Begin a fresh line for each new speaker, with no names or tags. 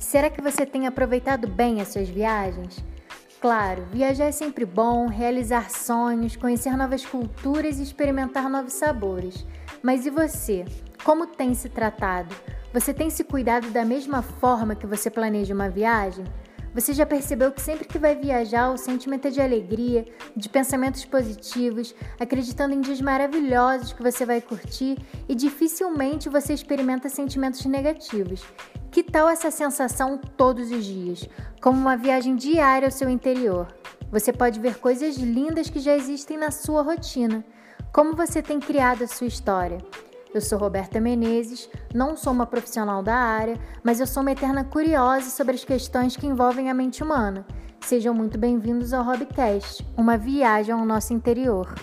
Será que você tem aproveitado bem as suas viagens? Claro, viajar é sempre bom, realizar sonhos, conhecer novas culturas e experimentar novos sabores. Mas e você? Como tem se tratado? Você tem se cuidado da mesma forma que você planeja uma viagem? Você já percebeu que sempre que vai viajar, o sentimento é de alegria, de pensamentos positivos, acreditando em dias maravilhosos que você vai curtir e dificilmente você experimenta sentimentos negativos. Que tal essa sensação todos os dias, como uma viagem diária ao seu interior? Você pode ver coisas lindas que já existem na sua rotina. Como você tem criado a sua história? Eu sou Roberta Menezes, não sou uma profissional da área, mas eu sou uma eterna curiosa sobre as questões que envolvem a mente humana. Sejam muito bem-vindos ao Hobbycast, uma viagem ao nosso interior.